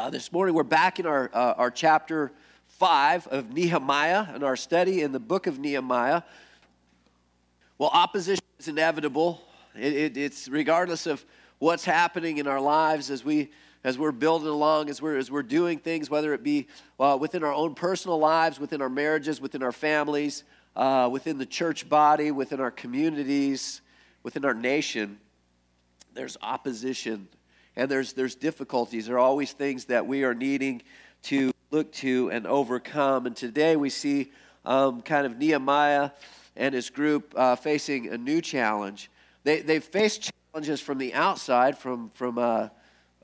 Uh, this morning we're back in our, uh, our chapter 5 of Nehemiah and our study in the book of Nehemiah. Well, opposition is inevitable. It, it, it's regardless of what's happening in our lives as we as we're building along, as we're, as we're doing things, whether it be uh, within our own personal lives, within our marriages, within our families, uh, within the church body, within our communities, within our nation, there's opposition and there's, there's difficulties. There are always things that we are needing to look to and overcome. And today we see um, kind of Nehemiah and his group uh, facing a new challenge. They, they've faced challenges from the outside, from, from, uh,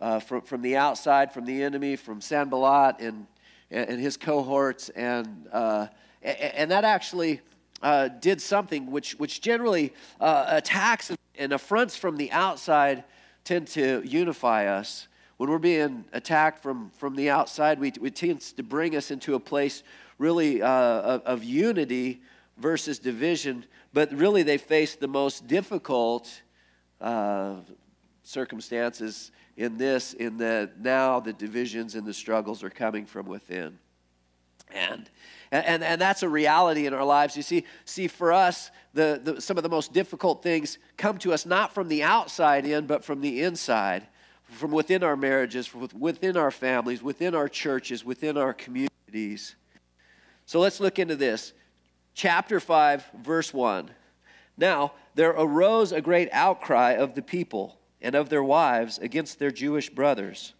uh, from, from the outside, from the enemy, from Sanballat and, and his cohorts. And, uh, and that actually uh, did something which, which generally uh, attacks and affronts from the outside tend to unify us. When we're being attacked from, from the outside, we, it tends to bring us into a place really uh, of, of unity versus division. But really, they face the most difficult uh, circumstances in this, in that now the divisions and the struggles are coming from within. And and, and, that's a reality in our lives. You see, see for us, the, the, some of the most difficult things come to us not from the outside in, but from the inside, from within our marriages, from within our families, within our churches, within our communities. So let's look into this. Chapter 5, verse 1. Now, there arose a great outcry of the people and of their wives against their Jewish brothers.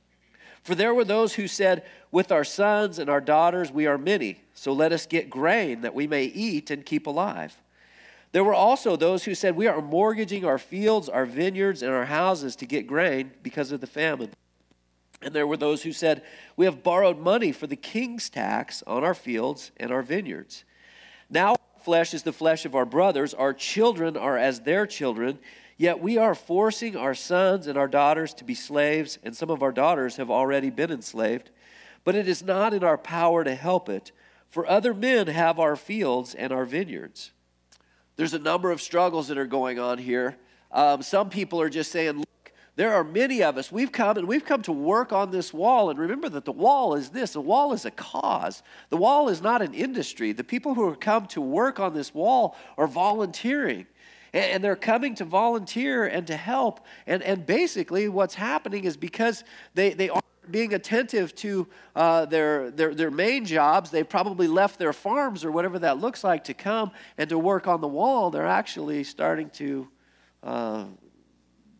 For there were those who said, With our sons and our daughters we are many, so let us get grain that we may eat and keep alive. There were also those who said, We are mortgaging our fields, our vineyards, and our houses to get grain because of the famine. And there were those who said, We have borrowed money for the king's tax on our fields and our vineyards. Now, flesh is the flesh of our brothers, our children are as their children. Yet we are forcing our sons and our daughters to be slaves, and some of our daughters have already been enslaved. But it is not in our power to help it, for other men have our fields and our vineyards. There's a number of struggles that are going on here. Um, some people are just saying, look, there are many of us. We've come and we've come to work on this wall. And remember that the wall is this the wall is a cause, the wall is not an industry. The people who have come to work on this wall are volunteering and they're coming to volunteer and to help. And, and basically, what's happening is because they, they are being attentive to uh, their, their, their main jobs, they probably left their farms or whatever that looks like to come and to work on the wall. They're actually starting to. Uh,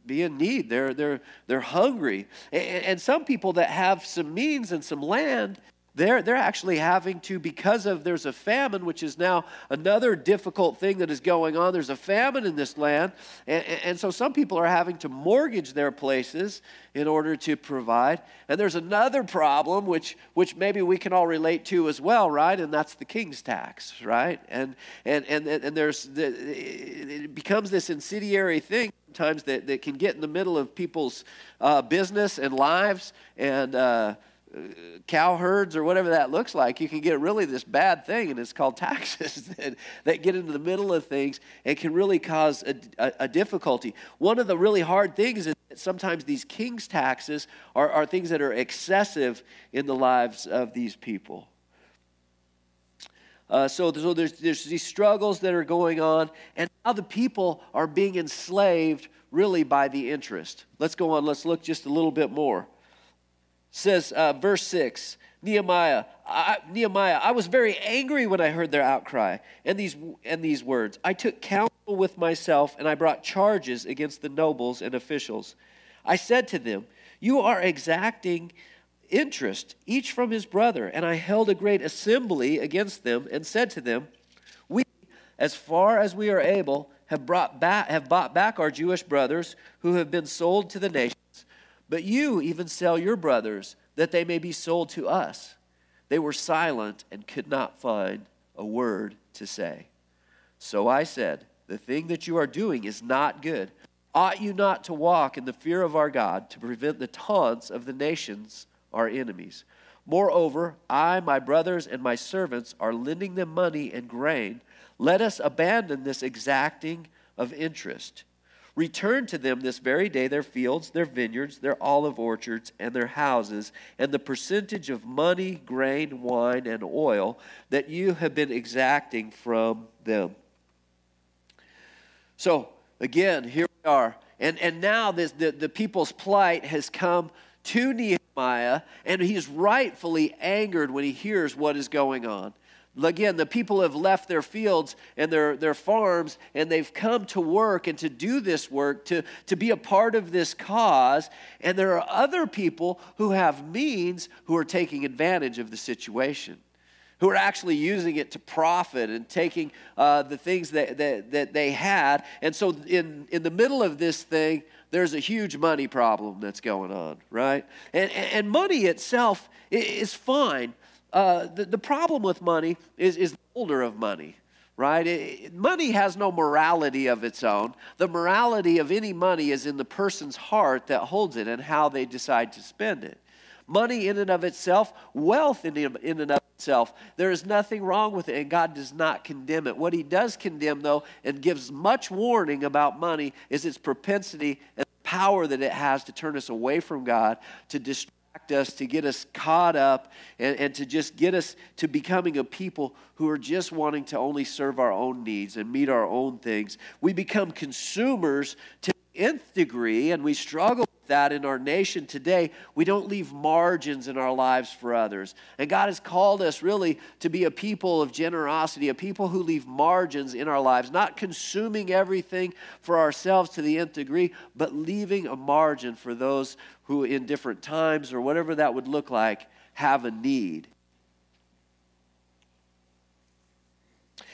be in need. They're, they're, they're hungry. And, and some people that have some means and some land, they're, they're actually having to, because of there's a famine, which is now another difficult thing that is going on. There's a famine in this land. And, and so some people are having to mortgage their places in order to provide. And there's another problem, which, which maybe we can all relate to as well, right? And that's the king's tax, right? And, and, and, and there's, the, it becomes this incendiary thing sometimes that, that can get in the middle of people's uh, business and lives. And, uh, cow herds or whatever that looks like, you can get really this bad thing, and it's called taxes that, that get into the middle of things and can really cause a, a, a difficulty. One of the really hard things is that sometimes these king's taxes are, are things that are excessive in the lives of these people. Uh, so, so there's, there's these struggles that are going on, and now the people are being enslaved really by the interest. Let's go on, let's look just a little bit more says, uh, verse 6, Nehemiah, I, Nehemiah, I was very angry when I heard their outcry and these, and these words. I took counsel with myself and I brought charges against the nobles and officials. I said to them, You are exacting interest, each from his brother. And I held a great assembly against them and said to them, We, as far as we are able, have, brought back, have bought back our Jewish brothers who have been sold to the nations but you even sell your brothers that they may be sold to us. They were silent and could not find a word to say. So I said, The thing that you are doing is not good. Ought you not to walk in the fear of our God to prevent the taunts of the nations, our enemies? Moreover, I, my brothers, and my servants are lending them money and grain. Let us abandon this exacting of interest. Return to them this very day their fields, their vineyards, their olive orchards, and their houses, and the percentage of money, grain, wine, and oil that you have been exacting from them. So, again, here we are. And, and now this, the, the people's plight has come to Nehemiah, and he's rightfully angered when he hears what is going on. Again, the people have left their fields and their, their farms, and they've come to work and to do this work, to, to be a part of this cause. And there are other people who have means who are taking advantage of the situation, who are actually using it to profit and taking uh, the things that, that, that they had. And so, in, in the middle of this thing, there's a huge money problem that's going on, right? And, and money itself is fine. Uh, the, the problem with money is, is the holder of money, right? It, money has no morality of its own. The morality of any money is in the person's heart that holds it and how they decide to spend it. Money in and of itself, wealth in, in and of itself, there is nothing wrong with it, and God does not condemn it. What He does condemn, though, and gives much warning about money, is its propensity and power that it has to turn us away from God, to distract us, to get us caught up, and, and to just get us to becoming a people who are just wanting to only serve our own needs and meet our own things. We become consumers to the nth degree, and we struggle that in our nation today, we don't leave margins in our lives for others. And God has called us really to be a people of generosity, a people who leave margins in our lives, not consuming everything for ourselves to the nth degree, but leaving a margin for those who, in different times or whatever that would look like, have a need.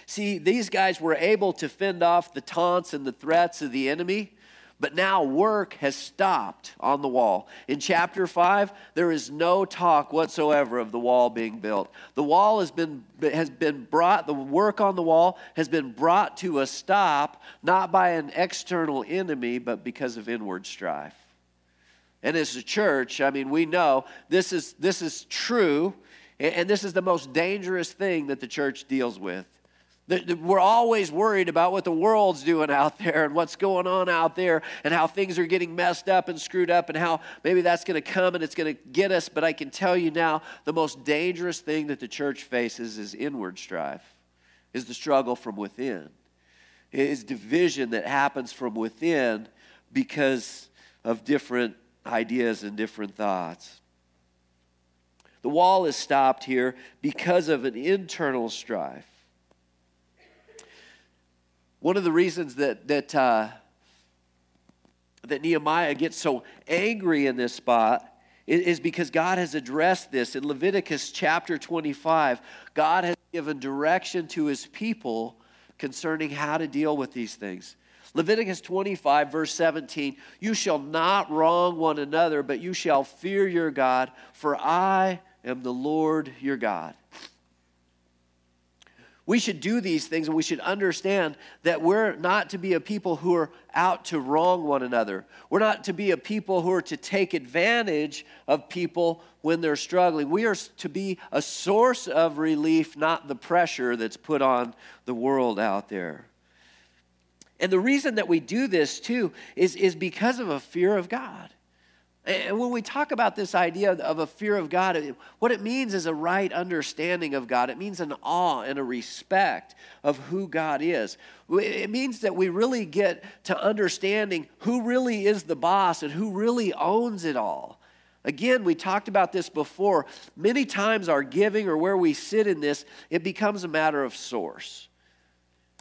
See, these guys were able to fend off the taunts and the threats of the enemy but now work has stopped on the wall. In chapter 5, there is no talk whatsoever of the wall being built. The wall has been, has been brought, the work on the wall has been brought to a stop, not by an external enemy, but because of inward strife. And as a church, I mean, we know this is, this is true, and this is the most dangerous thing that the church deals with. We're always worried about what the world's doing out there and what's going on out there and how things are getting messed up and screwed up and how maybe that's going to come and it's going to get us. But I can tell you now the most dangerous thing that the church faces is inward strife, is the struggle from within, is division that happens from within because of different ideas and different thoughts. The wall is stopped here because of an internal strife. One of the reasons that, that, uh, that Nehemiah gets so angry in this spot is because God has addressed this. In Leviticus chapter 25, God has given direction to his people concerning how to deal with these things. Leviticus 25, verse 17 You shall not wrong one another, but you shall fear your God, for I am the Lord your God. We should do these things and we should understand that we're not to be a people who are out to wrong one another. We're not to be a people who are to take advantage of people when they're struggling. We are to be a source of relief, not the pressure that's put on the world out there. And the reason that we do this too is, is because of a fear of God. And when we talk about this idea of a fear of God, what it means is a right understanding of God. It means an awe and a respect of who God is. It means that we really get to understanding who really is the boss and who really owns it all. Again, we talked about this before. Many times, our giving or where we sit in this, it becomes a matter of source.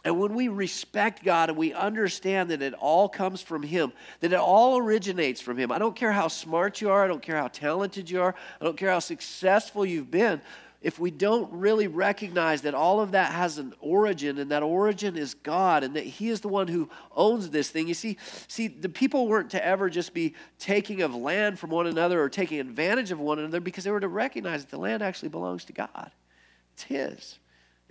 And when we respect God and we understand that it all comes from Him, that it all originates from Him, I don't care how smart you are, I don't care how talented you are, I don't care how successful you've been, if we don't really recognize that all of that has an origin and that origin is God and that He is the one who owns this thing, you see, see, the people weren't to ever just be taking of land from one another or taking advantage of one another because they were to recognize that the land actually belongs to God. It's His.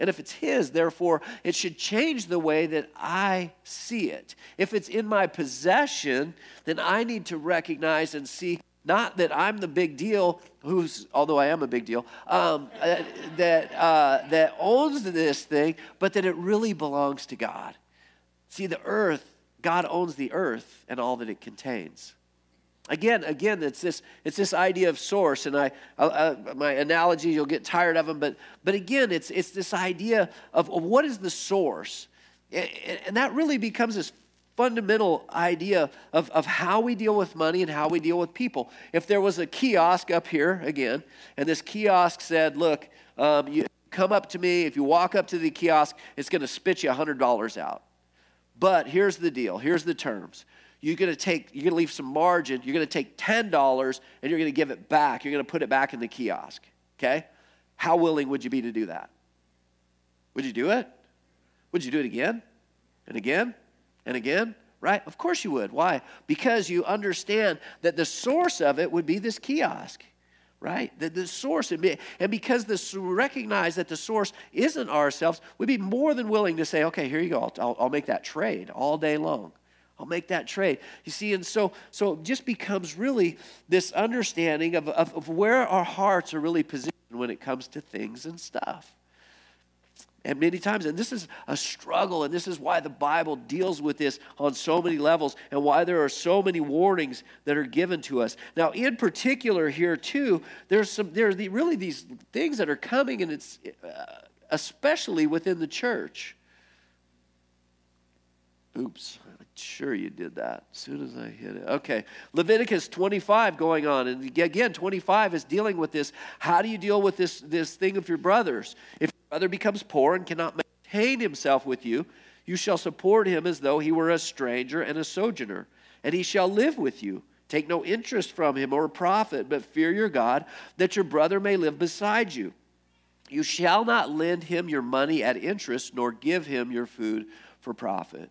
And if it's His, therefore, it should change the way that I see it. If it's in my possession, then I need to recognize and see not that I'm the big deal, who's, although I am a big deal, um, uh, that, uh, that owns this thing, but that it really belongs to God. See, the earth God owns the earth and all that it contains. Again, again, it's this, it's this idea of source, and I, I, I, my analogy, you'll get tired of them, but, but again, it's, it's this idea of, of what is the source? And that really becomes this fundamental idea of, of how we deal with money and how we deal with people. If there was a kiosk up here, again, and this kiosk said, look, um, you come up to me, if you walk up to the kiosk, it's going to spit you $100 out. But here's the deal, here's the terms you're going to take you're going to leave some margin you're going to take $10 and you're going to give it back. You're going to put it back in the kiosk okay? How willing would you be to do that? Would you do it? Would you do it again? And again? And again? Right? Of course you would. Why? Because you understand that the source of it would be this kiosk right? The, the source, and because this recognize that the source isn't ourselves, we'd be more than willing to say, okay, here you go, I'll, I'll, I'll make that trade all day long. I'll make that trade. You see, and so so it just becomes really this understanding of, of, of where our hearts are really positioned when it comes to things and stuff. And many times, and this is a struggle, and this is why the Bible deals with this on so many levels, and why there are so many warnings that are given to us. Now, in particular, here too, there's some there are the, really these things that are coming, and it's uh, especially within the church. Oops, sure you did that as soon as I hit it. Okay, Leviticus 25 going on. And again, 25 is dealing with this. How do you deal with this, this thing of your brothers? If your brother becomes poor and cannot maintain himself with you, you shall support him as though he were a stranger and a sojourner, and he shall live with you. Take no interest from him or profit, but fear your God, that your brother may live beside you. You shall not lend him your money at interest, nor give him your food for profit.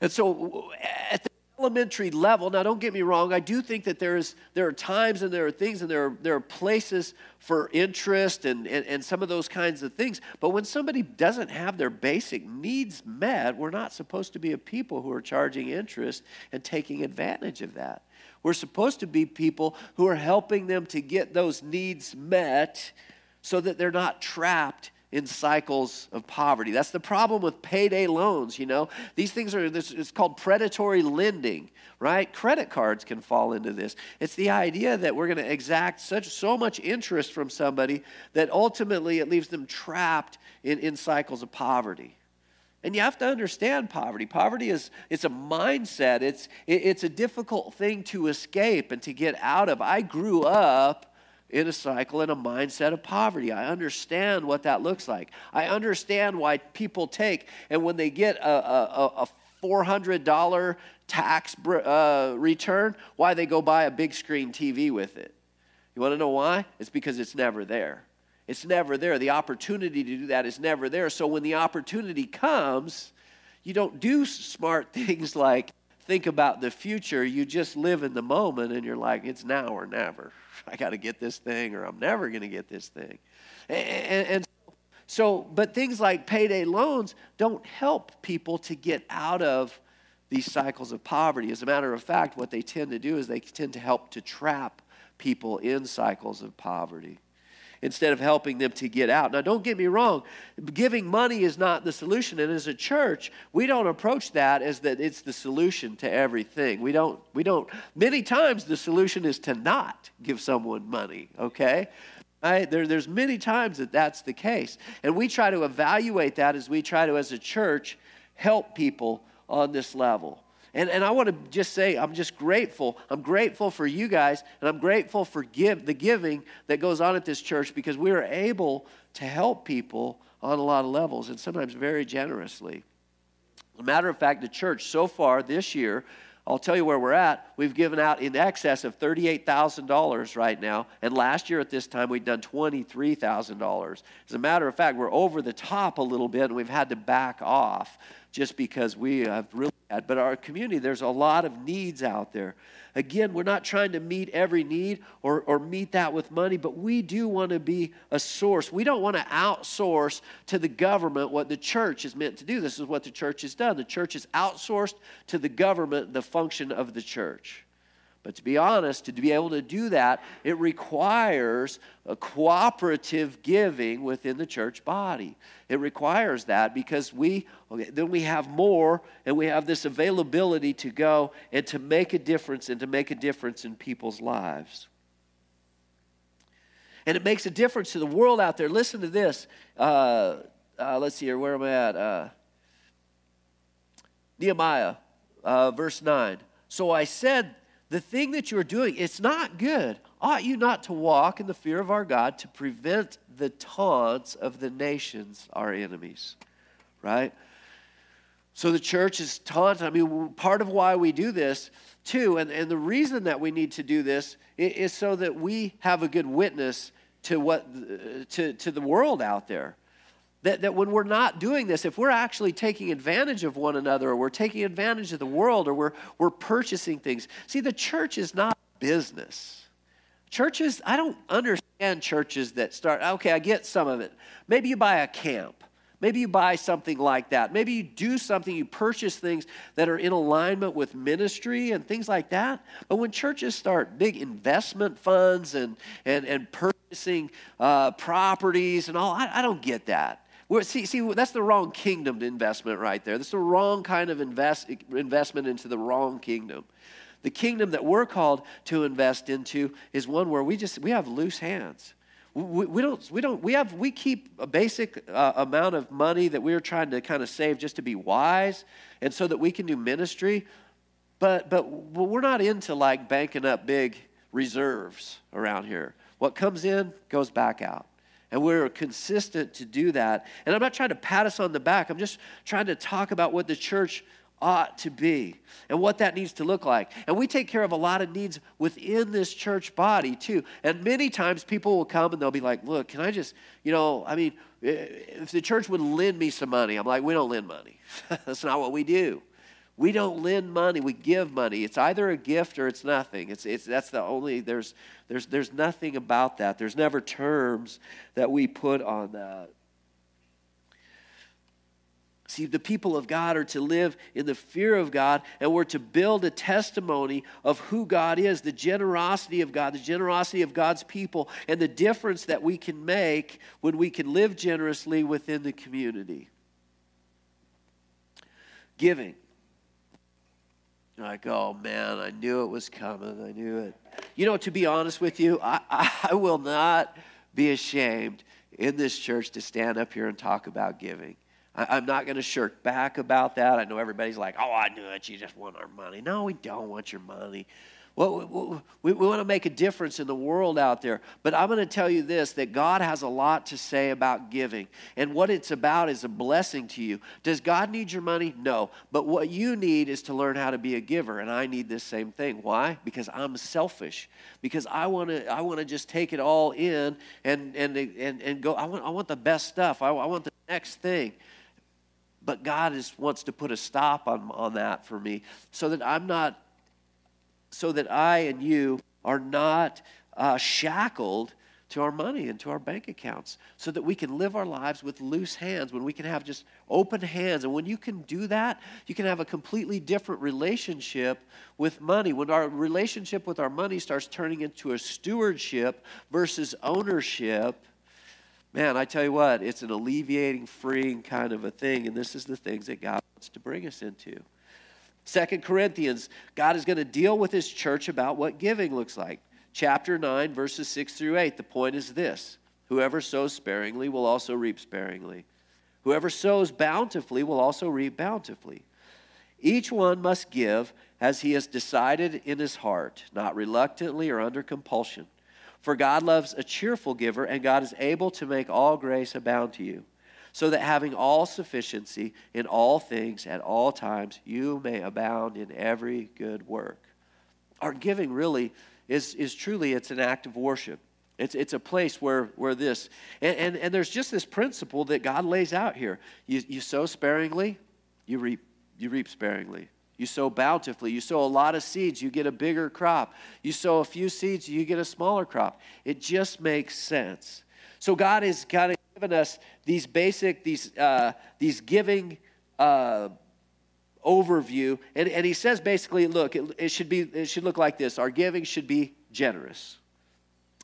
And so at the elementary level, now don't get me wrong, I do think that there, is, there are times and there are things and there are, there are places for interest and, and, and some of those kinds of things. But when somebody doesn't have their basic needs met, we're not supposed to be a people who are charging interest and taking advantage of that. We're supposed to be people who are helping them to get those needs met so that they're not trapped in cycles of poverty. That's the problem with payday loans, you know. These things are this it's called predatory lending, right? Credit cards can fall into this. It's the idea that we're going to exact such so much interest from somebody that ultimately it leaves them trapped in, in cycles of poverty. And you have to understand poverty. Poverty is it's a mindset. It's it, it's a difficult thing to escape and to get out of. I grew up in a cycle in a mindset of poverty. I understand what that looks like. I understand why people take, and when they get a, a, a $400 tax uh, return, why they go buy a big screen TV with it. You want to know why? It's because it's never there. It's never there. The opportunity to do that is never there. So when the opportunity comes, you don't do smart things like think about the future. You just live in the moment and you're like, it's now or never. I got to get this thing or I'm never going to get this thing. And, and, so, but things like payday loans don't help people to get out of these cycles of poverty. As a matter of fact, what they tend to do is they tend to help to trap people in cycles of poverty instead of helping them to get out. Now, don't get me wrong, giving money is not the solution. And as a church, we don't approach that as that it's the solution to everything. We don't, we don't, many times the solution is to not give someone money, okay? Right? There, there's many times that that's the case. And we try to evaluate that as we try to, as a church, help people on this level. And, and I want to just say, I'm just grateful. I'm grateful for you guys, and I'm grateful for give, the giving that goes on at this church because we are able to help people on a lot of levels and sometimes very generously. As a matter of fact, the church so far this year, I'll tell you where we're at. We've given out in excess of $38,000 right now. And last year at this time, we'd done $23,000. As a matter of fact, we're over the top a little bit and we've had to back off just because we have really. But our community, there's a lot of needs out there. Again, we're not trying to meet every need or, or meet that with money, but we do want to be a source. We don't want to outsource to the government what the church is meant to do. This is what the church has done. The church has outsourced to the government the function of the church. But to be honest, to be able to do that, it requires a cooperative giving within the church body. It requires that because we then we have more and we have this availability to go and to make a difference and to make a difference in people's lives. And it makes a difference to the world out there. Listen to this. Uh, uh, let's see here. Where am I at? Uh, Nehemiah, uh, verse 9. So I said, the thing that you're doing, it's not good. Ought you not to walk in the fear of our God to prevent the taunts of the nations, our enemies? Right? So the church is taunt. I mean, part of why we do this, too, and, and the reason that we need to do this is so that we have a good witness to, what, uh, to, to the world out there. That, that when we're not doing this, if we're actually taking advantage of one another, or we're taking advantage of the world, or we're, we're purchasing things. See, the church is not business. Churches, I don't understand churches that start, okay, I get some of it. Maybe you buy a camp. Maybe you buy something like that. Maybe you do something, you purchase things that are in alignment with ministry and things like that. But when churches start big investment funds and, and, and purchasing uh, properties and all, I, I don't get that. We're, see, see, that's the wrong kingdom to investment right there. That's the wrong kind of invest, investment into the wrong kingdom. The kingdom that we're called to invest into is one where we just we have loose hands. We, we don't we don't we have we keep a basic uh, amount of money that we're trying to kind of save just to be wise and so that we can do ministry. But but we're not into like banking up big reserves around here. What comes in goes back out. And we're consistent to do that. And I'm not trying to pat us on the back. I'm just trying to talk about what the church ought to be and what that needs to look like. And we take care of a lot of needs within this church body too. And many times people will come and they'll be like, Look, can I just, you know, I mean, if the church would lend me some money, I'm like, We don't lend money. That's not what we do. We don't lend money, we give money. It's either a gift or it's nothing. It's, it's, that's the only, there's, there's, there's nothing about that. There's never terms that we put on that. See, the people of God are to live in the fear of God, and we're to build a testimony of who God is, the generosity of God, the generosity of God's people, and the difference that we can make when we can live generously within the community. Giving. Like, oh man, I knew it was coming. I knew it. You know, to be honest with you, I, I will not be ashamed in this church to stand up here and talk about giving. I, am not going to shirk back about that. I know everybody's like, oh, I knew it. You just want our money. No, we don't want your money. Well, we, we want to make a difference in the world out there. But I'm going to tell you this that God has a lot to say about giving. And what it's about is a blessing to you. Does God need your money? No. But what you need is to learn how to be a giver. And I need this same thing. Why? Because I'm selfish. Because I want to I want to just take it all in and, and, and, and go. I want, I want the best stuff. I, I want the next thing. But God is, wants to put a stop on, on that for me so that I'm not so that I and you are not uh, shackled to our money and to our bank accounts so that we can live our lives with loose hands when we can have just open hands. And when you can do that you can have a completely different relationship with money. When our relationship with our money starts turning into a stewardship versus ownership man i tell you what it's an alleviating freeing kind of a thing. And this is the things that god wants to bring us into Second Corinthians, God is going to deal with his church about what giving looks like. Chapter 9, verses 6 through 8. The point is this Whoever sows sparingly will also reap sparingly. Whoever sows bountifully will also reap bountifully. Each one must give as he has decided in his heart, not reluctantly or under compulsion. For God loves a cheerful giver, and God is able to make all grace abound to you so that having all sufficiency in all things at all times, you may abound in every good work. Our giving really is, is truly, it's an act of worship. It's, it's a place where, where this, and, and, and there's just this principle that God lays out here. You, you sow sparingly, you reap, you reap sparingly. You sow bountifully. You sow a lot of seeds, you get a bigger crop. You sow a few seeds, you get a smaller crop. It just makes sense. So God is kind of given us these basic, these, uh, these giving uh, overview. And, and he says basically, look, it, it, should be, it should look like this our giving should be generous,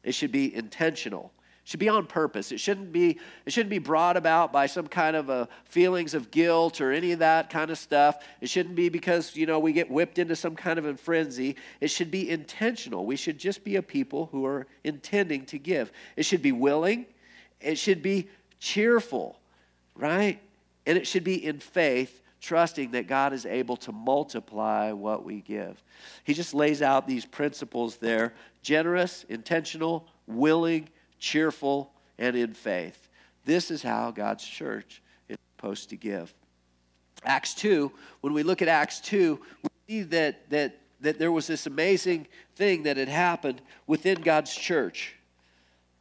it should be intentional. It should be on purpose. It shouldn't be, it shouldn't be brought about by some kind of a feelings of guilt or any of that kind of stuff. It shouldn't be because, you know, we get whipped into some kind of a frenzy. It should be intentional. We should just be a people who are intending to give. It should be willing. It should be cheerful, right? And it should be in faith trusting that God is able to multiply what we give. He just lays out these principles there generous, intentional, willing, cheerful, and in faith. This is how God's church is supposed to give. Acts 2, when we look at Acts 2, we see that, that, that there was this amazing thing that had happened within God's church.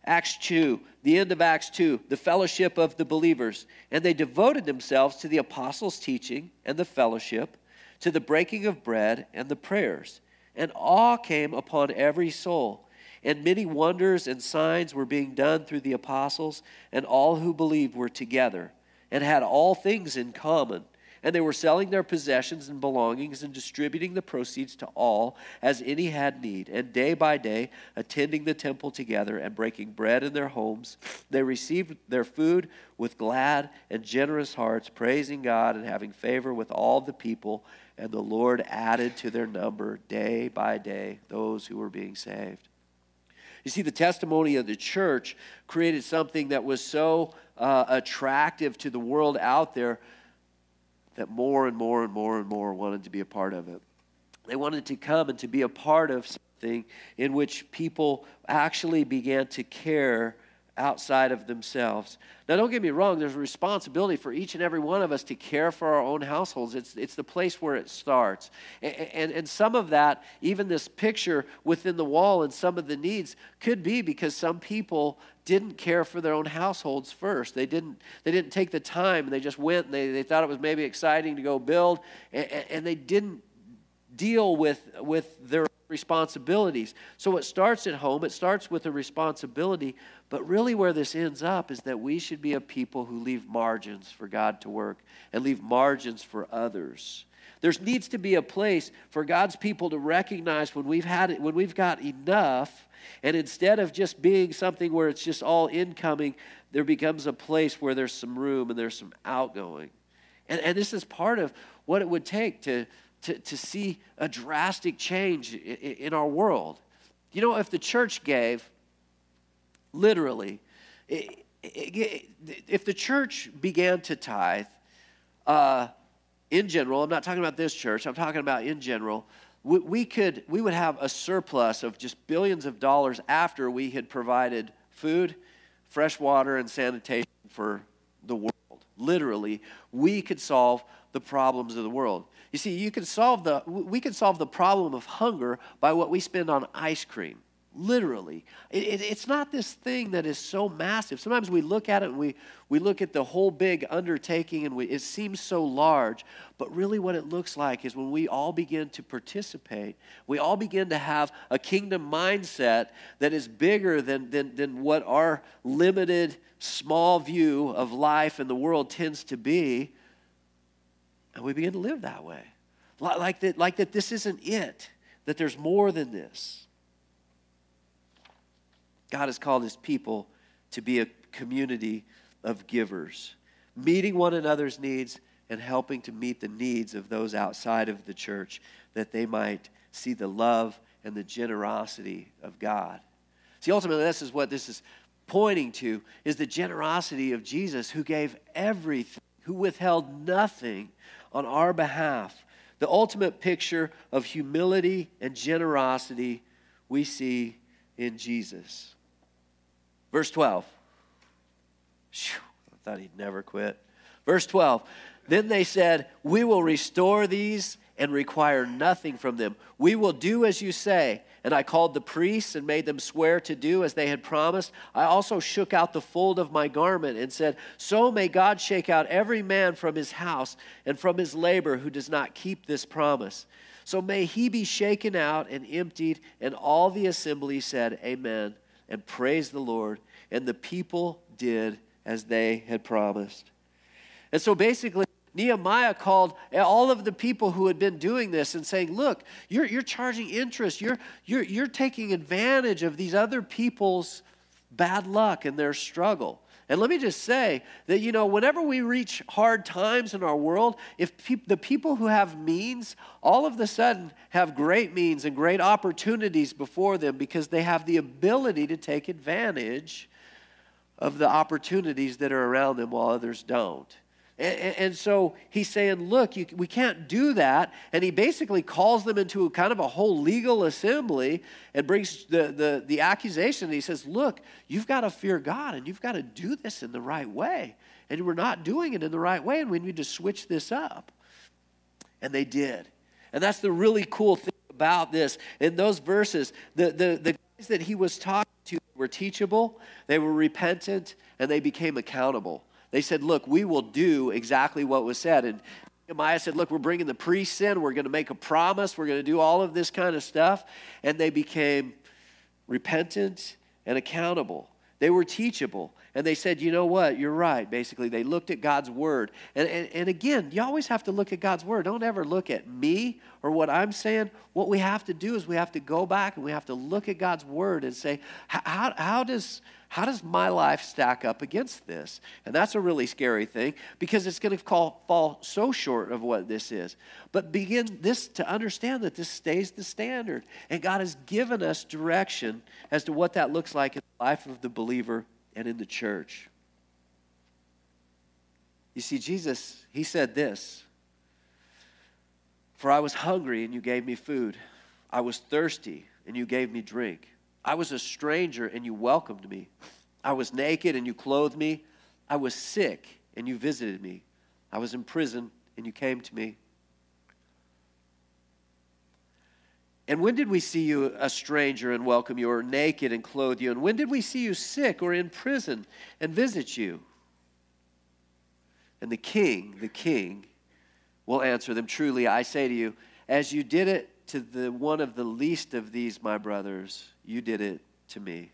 Acts 2, the end of Acts 2, the fellowship of the believers. And they devoted themselves to the apostles' teaching and the fellowship, to the breaking of bread and the prayers. And awe came upon every soul. And many wonders and signs were being done through the apostles, and all who believed were together and had all things in common and they were selling their possessions and belongings and distributing the proceeds to all as any had need. And day by day, attending the temple together and breaking bread in their homes, they received their food with glad and generous hearts, praising God and having favor with all the people. And the Lord added to their number day by day those who were being saved. You see, the testimony of the church created something that was so uh, attractive to the world out there that more and more and more and more wanted to be a part of it. They wanted to come and to be a part of something in which people actually began to care outside of themselves. Now, don't get me wrong, there's a responsibility for each and every one of us to care for our own households. It's, it's the place where it starts. And, and, and some of that, even this picture within the wall and some of the needs, could be because some people didn't care for their own households first. They didn't, they didn't take the time, they just went and they, they thought it was maybe exciting to go build, and, and they didn't deal with, with their responsibilities. So it starts at home, it starts with a responsibility, but really where this ends up is that we should be a people who leave margins for God to work and leave margins for others. There needs to be a place for God's people to recognize when we've had it, when we've got enough, and instead of just being something where it's just all incoming, there becomes a place where there's some room and there's some outgoing. And, and this is part of what it would take to, to, to see a drastic change in, in our world. You know, if the church gave, literally, if the church began to tithe, uh, in general, I'm not talking about this church, I'm talking about in general, we, we, could, we would have a surplus of just billions of dollars after we had provided food, fresh water, and sanitation for the world. Literally, we could solve the problems of the world. You see, you can solve the, we can solve the problem of hunger by what we spend on ice cream. Literally. It, it, it's not this thing that is so massive. Sometimes we look at it and we, we look at the whole big undertaking and we, it seems so large. But really, what it looks like is when we all begin to participate, we all begin to have a kingdom mindset that is bigger than, than, than what our limited, small view of life and the world tends to be and we begin to live that way. Like that, like that this isn't it, that there's more than this. God has called his people to be a community of givers, meeting one another's needs and helping to meet the needs of those outside of the church that they might see the love and the generosity of God. See, ultimately, this is what this is pointing to is the generosity of Jesus who gave everything, who withheld nothing on our behalf. The ultimate picture of humility and generosity we see in Jesus. Verse 12. Whew, I thought he'd never quit. Verse 12. Then they said, We will restore these and require nothing from them. We will do as you say. And I called the priests and made them swear to do as they had promised. I also shook out the fold of my garment and said, So may God shake out every man from his house and from his labor who does not keep this promise. So may he be shaken out and emptied. And all the assembly said, Amen, and praised the Lord. And the people did as they had promised. And so basically, Nehemiah called all of the people who had been doing this and saying, Look, you're, you're charging interest. You're, you're, you're taking advantage of these other people's bad luck and their struggle. And let me just say that, you know, whenever we reach hard times in our world, if pe- the people who have means all of a sudden have great means and great opportunities before them because they have the ability to take advantage of the opportunities that are around them while others don't. And, and, so he's saying, look, you, we can't do that. And he basically calls them into a kind of a whole legal assembly and brings the, the, the accusation. And he says, look, you've got to fear God and you've got to do this in the right way. And we're not doing it in the right way, and we need to switch this up. And they did. And that's the really cool thing about this. In those verses, the, the, the guys that he was talking to were teachable, they were repentant, and they became accountable. They said, Look, we will do exactly what was said. And Nehemiah said, Look, we're bringing the priests in. We're going to make a promise. We're going to do all of this kind of stuff. And they became repentant and accountable. They were teachable. And they said, you know what? You're right. Basically, they looked at God's word. And, and, and again, you always have to look at God's word. Don't ever look at me or what I'm saying. What we have to do is we have to go back and we have to look at God's word and say, how, how does how does my life stack up against this? And that's a really scary thing because it's going to fall so short of what this is. But begin this to understand that this stays the standard. And God has given us direction as to what that looks like life of the believer and in the church. You see, Jesus, he said this For I was hungry and you gave me food, I was thirsty and you gave me drink. I was a stranger and you welcomed me. I was naked and you clothed me. I was sick and you visited me. I was in prison and you came to me. And when did we see you a stranger and welcome you, or naked and clothe you? And when did we see you sick or in prison and visit you? And the king, the king, will answer them Truly, I say to you, as you did it to the one of the least of these, my brothers, you did it to me.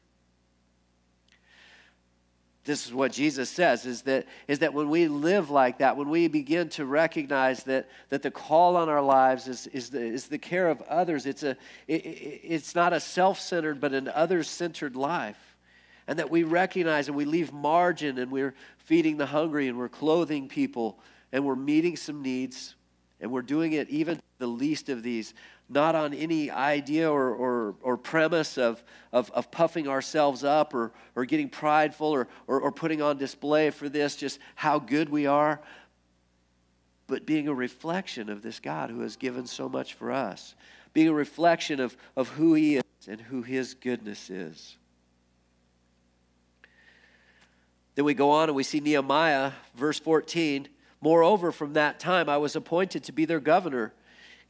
This is what Jesus says is that, is that when we live like that, when we begin to recognize that, that the call on our lives is, is, the, is the care of others, it's, a, it, it's not a self centered, but an other centered life. And that we recognize and we leave margin and we're feeding the hungry and we're clothing people and we're meeting some needs and we're doing it even the least of these not on any idea or, or, or premise of, of, of, puffing ourselves up or, or getting prideful or, or, or putting on display for this, just how good we are, but being a reflection of this God who has given so much for us, being a reflection of, of who He is and who His goodness is. Then we go on and we see Nehemiah, verse 14. Moreover, from that time I was appointed to be their governor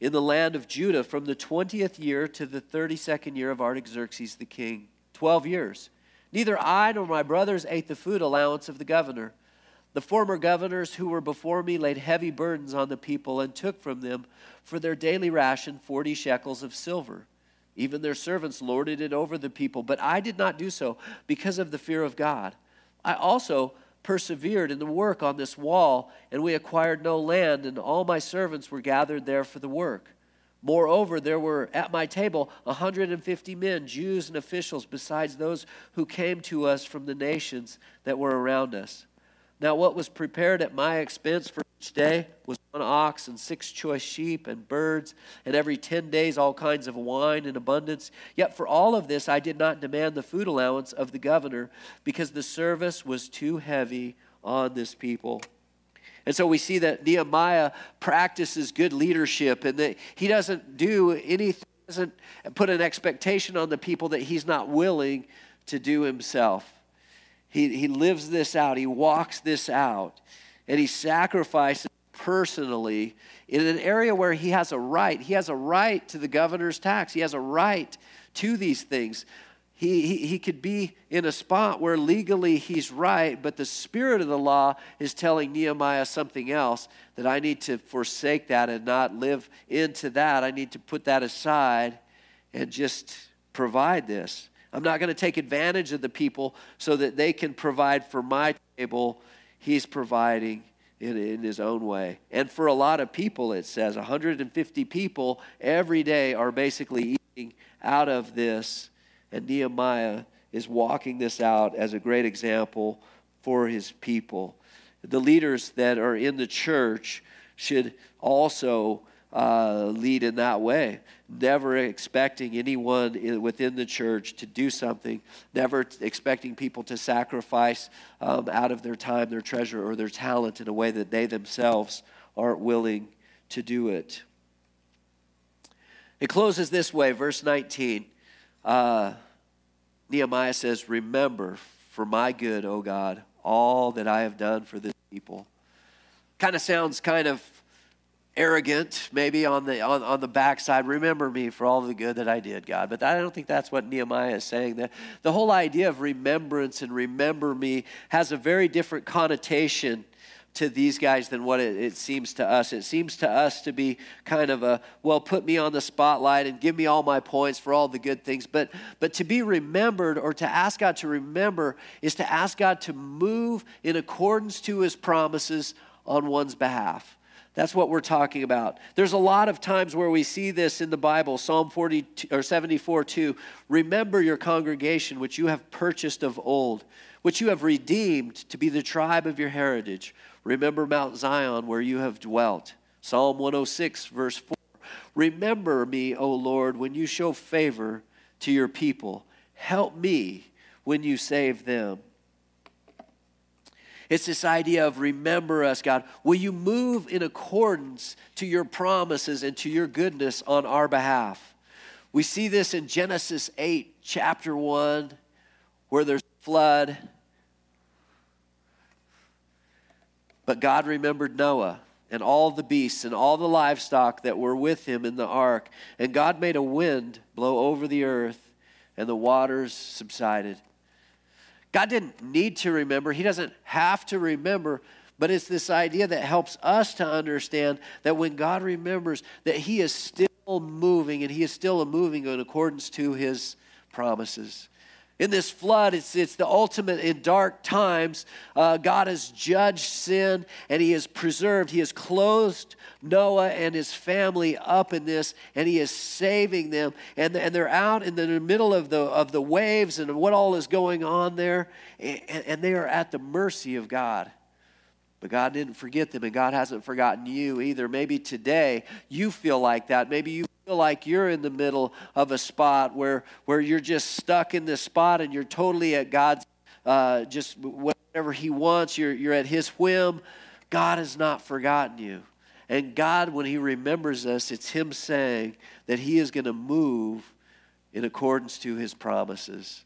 in the land of Judah from the 20th year to the 32nd year of Artaxerxes the king. Twelve years. Neither I nor my brothers ate the food allowance of the governor. The former governors who were before me laid heavy burdens on the people and took from them for their daily ration 40 shekels of silver. Even their servants lorded it over the people, but I did not do so because of the fear of God. I also persevered in the work on this wall, and we acquired no land, and all my servants were gathered there for the work. Moreover, there were at my table 150 men, Jews and officials, besides those who came to us from the nations that were around us. Now, what was prepared at my expense for each day was one ox and six choice sheep and birds, and every ten days all kinds of wine in abundance. Yet for all of this I did not demand the food allowance of the governor, because the service was too heavy on this people. And so we see that Nehemiah practices good leadership and that he doesn't do anything, doesn't put an expectation on the people that he's not willing to do himself. He, he lives this out, he walks this out, and he sacrifices personally in an area where he has a right. He has a right to the governor's tax, he has a right to these things. He, he, he could be in a spot where legally he's right, but the spirit of the law is telling Nehemiah something else that I need to forsake that and not live into that. I need to put that aside and just provide this. I'm not going to take advantage of the people so that they can provide for my table. He's providing, in, in his own way. And for a lot of people, it says 150 people every day are basically eating out of this. And Nehemiah is walking this out as a great example for his people. The leaders that are in the church should also uh, lead in that way. Never expecting anyone in, within the church to do something, never expecting people to sacrifice um, out of their time, their treasure, or their talent in a way that they themselves aren't willing to do it. It closes this way, verse 19. Uh, Nehemiah says, Remember for my good, O God, all that I have done for this people. Kind of sounds kind of arrogant, maybe on the on, on the backside. Remember me for all the good that I did, God. But I don't think that's what Nehemiah is saying. The, the whole idea of remembrance and remember me has a very different connotation to these guys than what it, it, seems to us. It seems to us to be kind of a, well, put me on the spotlight and give me all my points for all the good things. But, but to be remembered or to ask God to remember is to ask God to move in accordance to his promises on one's behalf. That's what we're talking about. There's a lot of times where we see this in the Bible. Psalm 40 or 74 2. Remember your congregation which you have purchased of old, which you have redeemed to be the tribe of your heritage. Remember Mount Zion where you have dwelt. Psalm 106 verse 4. Remember me, O Lord, when you show favor to your people. Help me when you save them. It's this idea of remember us, God. Will you move in accordance to your promises and to your goodness on our behalf? We see this in Genesis 8, chapter 1, where there's flood. But God remembered Noah and all the beasts and all the livestock that were with him in the ark. And God made a wind blow over the earth, and the waters subsided. God didn't need to remember, He doesn't have to remember. But it's this idea that helps us to understand that when God remembers, that He is still moving and He is still moving in accordance to His promises in this flood, it's, it's the ultimate in dark times. Uh, God has judged sin and He has preserved, He has clothed Noah and his family up in this, and He is saving them. And, and they're out in the middle of the, of the waves and what all is going on there, and, and they are at the mercy of God. But God didn't forget them, and God hasn't forgotten you either. Maybe today you feel like that. Maybe you feel like you're in the middle of a spot where, where you're just stuck in this spot and you're totally at God's, uh, just whatever He wants, you're, you're at His whim. God has not forgotten you. And God, when He remembers us, it's Him saying that He is going to move in accordance to His promises,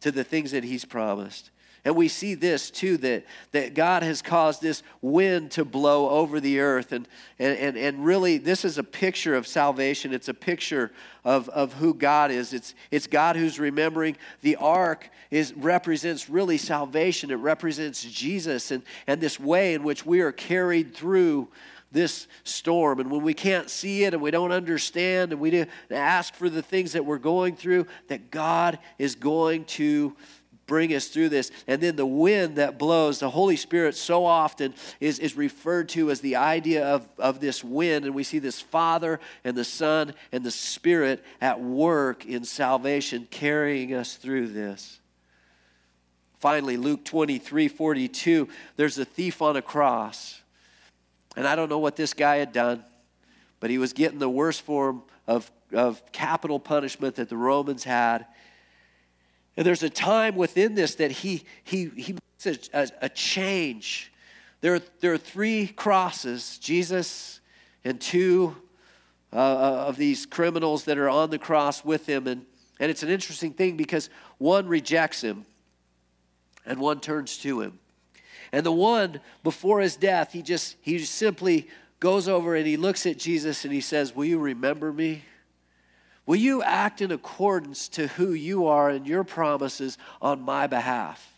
to the things that He's promised. And we see this too that, that God has caused this wind to blow over the earth. And, and, and, and really, this is a picture of salvation. It's a picture of, of who God is. It's, it's God who's remembering. The ark is, represents really salvation, it represents Jesus and, and this way in which we are carried through this storm. And when we can't see it and we don't understand and we ask for the things that we're going through, that God is going to bring us through this. And then the wind that blows, the Holy Spirit so often is, is referred to as the idea of, of this wind. And we see this Father and the Son and the Spirit at work in salvation, carrying us through this. Finally, Luke 23 42, there's a thief on a cross. And I don't know what this guy had done, but he was getting the worst form of, of capital punishment that the Romans had. And there's a time within this that he, he, he makes a, a, change. There are, there are three crosses Jesus and two uh, uh, of these criminals that are on the cross with him. And, and it's an interesting thing because one rejects him and one turns to him. And the one before his death, he just he simply goes over and he looks at Jesus and he says, Will you remember me? Will you act in accordance to who you are and your promises on my behalf?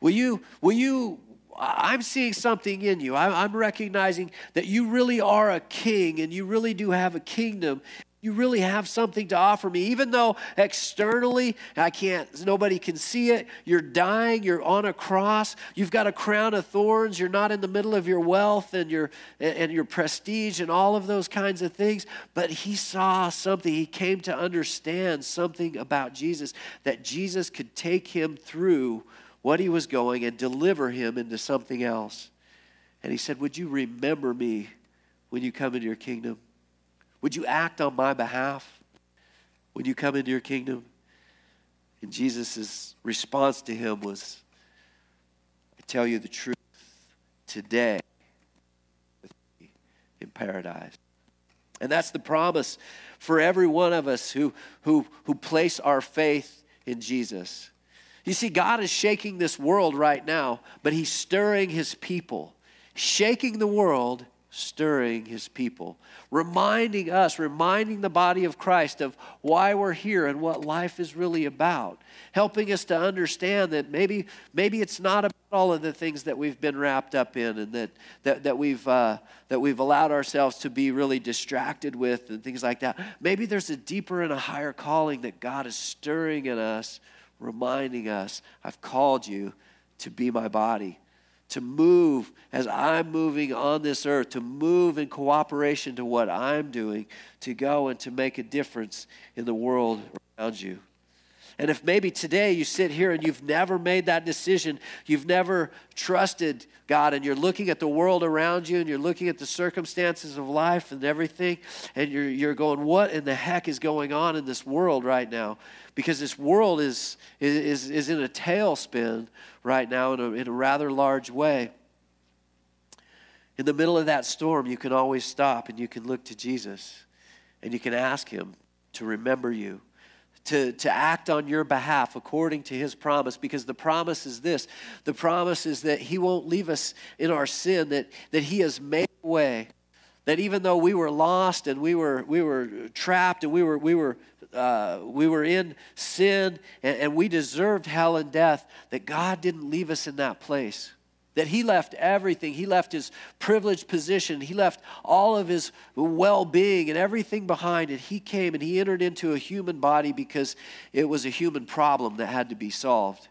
Will you, will you, I'm seeing something in you. I'm recognizing that you really are a king and you really do have a kingdom. You really have something to offer me. Even though externally i can't nobody can see it you're dying you're on a cross you've got a crown of thorns you're not in the middle of your wealth and your and your prestige and all of those kinds of things. But he saw something he came to understand something about jesus that jesus could take him through what he was going and deliver him into something else. And he said would you remember me when you come into your kingdom would you act on my behalf when you come into your kingdom? And Jesus' response to him was, I tell you the truth, today in paradise. And that's the promise for every one of us who, who, who place our faith in Jesus. You see, God is shaking this world right now, but He's stirring His people, shaking the world stirring his people, reminding us, reminding the body of Christ of why we're here and what life is really about, helping us to understand that maybe, maybe it's not about all of the things that we've been wrapped up in and that, that, that, we've, uh, that we've allowed ourselves to be really distracted with and things like that. Maybe there's a deeper and a higher calling that God is stirring in us, reminding us, I've called you to be my body to move as I'm moving on this earth, to move in cooperation to what I'm doing, to go and to make a difference in the world around you. And if maybe today you sit here and you've never made that decision, you've never trusted God, and you're looking at the world around you and you're looking at the circumstances of life and everything, and you're, you're going, What in the heck is going on in this world right now? Because this world is, is, is in a tailspin right now in a, in a rather large way. In the middle of that storm, you can always stop and you can look to Jesus and you can ask Him to remember you, to, to act on your behalf according to His promise, because the promise is this the promise is that He won't leave us in our sin, that, that He has made a way. That even though we were lost and we were, we were trapped and we were, we were uh, we were in sin and, and we deserved hell and death, that God didn't leave us in that place. That he left everything. He left his privileged position. He left all of his well being and everything behind. And he came and he entered into a human body because it was a human problem that had to be solved.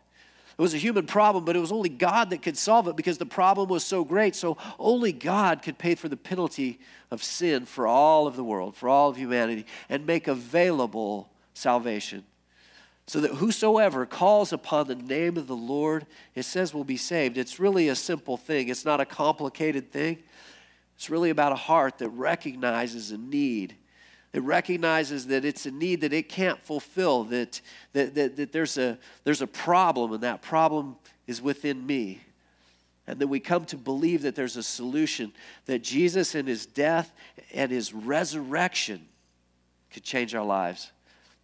It was a human problem, but it was only God that could solve it because the problem was so great. So only God could pay for the penalty of sin for all of the world, for all of humanity, and make available salvation. So that whosoever calls upon the name of the Lord, it says, will be saved. It's really a simple thing, it's not a complicated thing. It's really about a heart that recognizes a need it recognizes that it's a need that it can't fulfill, that, that, that, that there's, a, there's a problem, and that problem is within me. And then we come to believe that there's a solution, that Jesus and his death and his resurrection could change our lives.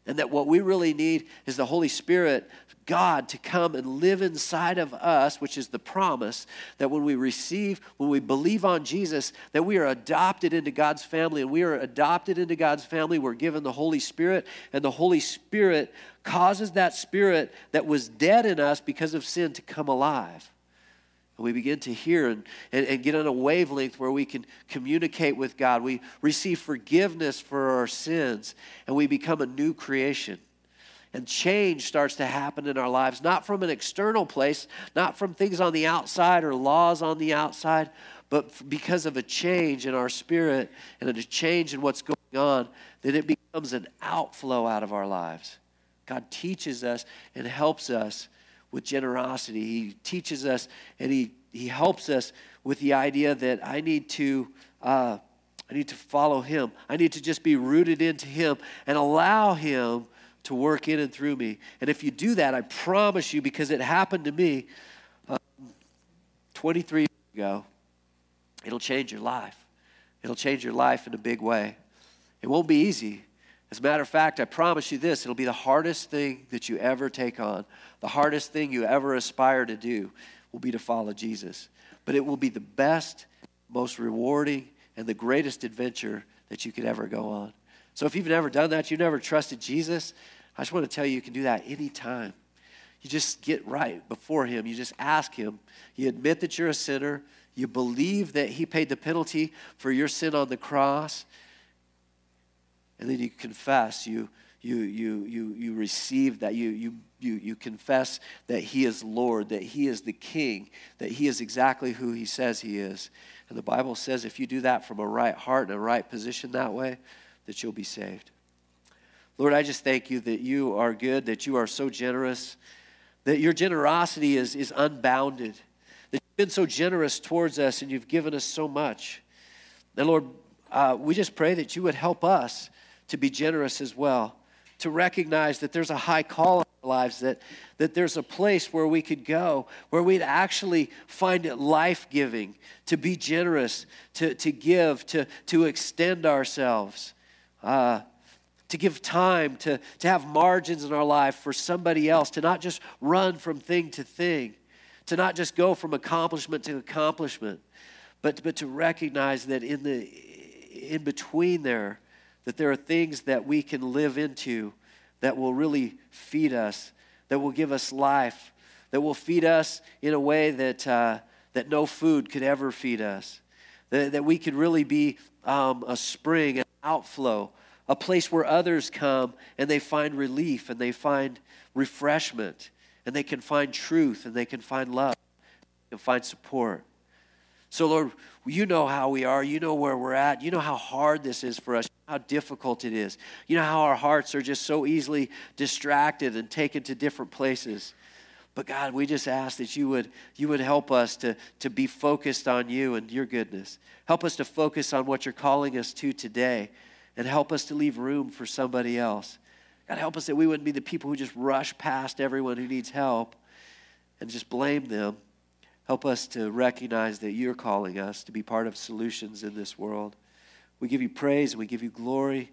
And that what we really need is the Holy Spirit God to come and live inside of us, which is the promise that when we receive, when we believe on Jesus, that we are adopted into God's family. And we are adopted into God's family. We're given the Holy Spirit, and the Holy Spirit causes that spirit that was dead in us because of sin to come alive. And we begin to hear and, and, and, get on a wavelength where we can communicate with God. We receive forgiveness for our sins, and we become a new creation and change starts to happen in our lives, not from an external place, not from things on the outside or laws on the outside, but because of a change in our spirit and a change in what's going on, that it becomes an outflow out of our lives. God teaches us and helps us with generosity. He teaches us and He, he helps us with the idea that I need to. Uh, I need to follow him. I need to just be rooted into him and allow him to work in and through me. And if you do that, I promise you, because it happened to me um, 23 years ago, it'll change your life. It'll change your life in a big way. It won't be easy. As a matter of fact, I promise you this it'll be the hardest thing that you ever take on. The hardest thing you ever aspire to do will be to follow Jesus. But it will be the best, most rewarding, and the greatest adventure that you could ever go on. So if you've never done that, you've never trusted Jesus, I just want to tell you, you can do that anytime. You just get right before Him. You just ask Him. You admit that you're a sinner. You believe that He paid the penalty for your sin on the cross. And then you confess, you, you, you, you, you receive that, you, you, you, you confess that He is Lord, that He is the King, that He is exactly who He says He is. And the Bible says if you do that from a right heart and a right position that way, that you'll be saved. Lord, I just thank you that you are good, that you are so generous, that your generosity is, is unbounded, that you've been so generous towards us and you've given us so much. And Lord, uh, we just pray that you would help us to be generous as well, to recognize that there's a high call in our lives, that, that there's a place where we could go, where we'd actually find it life giving to be generous, to, to give, to, to extend ourselves. Uh, to give time, to, to have margins in our life for somebody else, to not just run from thing to thing, to not just go from accomplishment to accomplishment, but, but to recognize that in the in between there, that there are things that we can live into that will really feed us, that will give us life, that will feed us in a way that, uh, that no food could ever feed us, that, that we could really be um, a spring, an outflow a place where others come and they find relief and they find refreshment and they can find truth and they can find love and find support. So, Lord, you know how we are. You know where we're at. You know how hard this is for us, how difficult it is. You know how our hearts are just so easily distracted and taken to different places. But God, we just ask that you would, you would help us to, to be focused on you and your goodness. Help us to focus on what you're calling us to today and help us to leave room for somebody else. God, help us that we wouldn't be the people who just rush past everyone who needs help and just blame them. Help us to recognize that you're calling us to be part of solutions in this world. We give you praise we give you glory.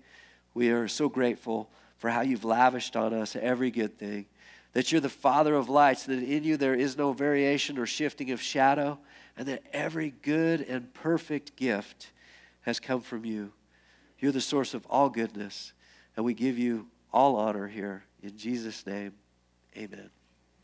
We are so grateful for how you've lavished on us every good thing. That you're the Father of lights, that in you there is no variation or shifting of shadow, and that every good and perfect gift has come from you. You're the source of all goodness, and we give you all honor here. In Jesus' name, amen.